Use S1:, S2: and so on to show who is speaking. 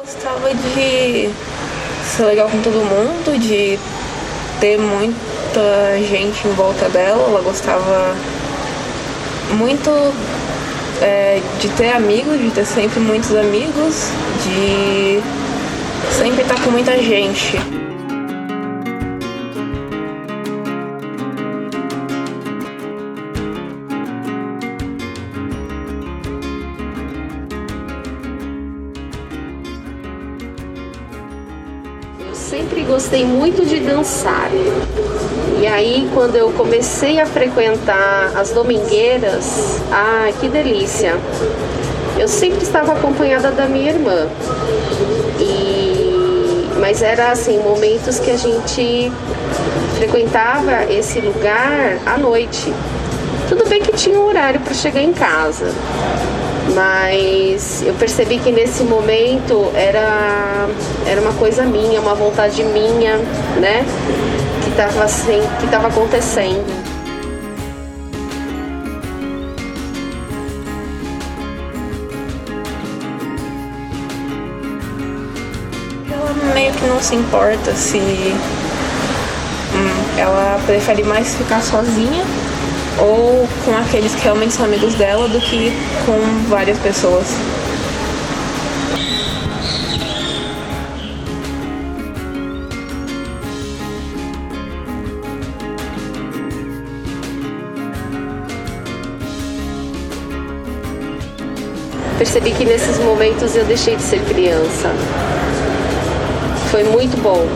S1: Gostava de ser legal com todo mundo, de ter muita gente em volta dela. Ela gostava muito é, de ter amigos, de ter sempre muitos amigos, de sempre estar com muita gente.
S2: Sempre gostei muito de dançar. E aí, quando eu comecei a frequentar as domingueiras, ah, que delícia! Eu sempre estava acompanhada da minha irmã. E mas era assim, momentos que a gente frequentava esse lugar à noite. Tudo bem que tinha um horário para chegar em casa, mas eu percebi que nesse momento era, era uma coisa minha, uma vontade minha, né? Que estava assim, que estava acontecendo.
S1: Ela meio que não se importa se hum, ela prefere mais ficar sozinha ou com aqueles que realmente são amigos dela do que com várias pessoas.
S2: Percebi que nesses momentos eu deixei de ser criança. Foi muito bom.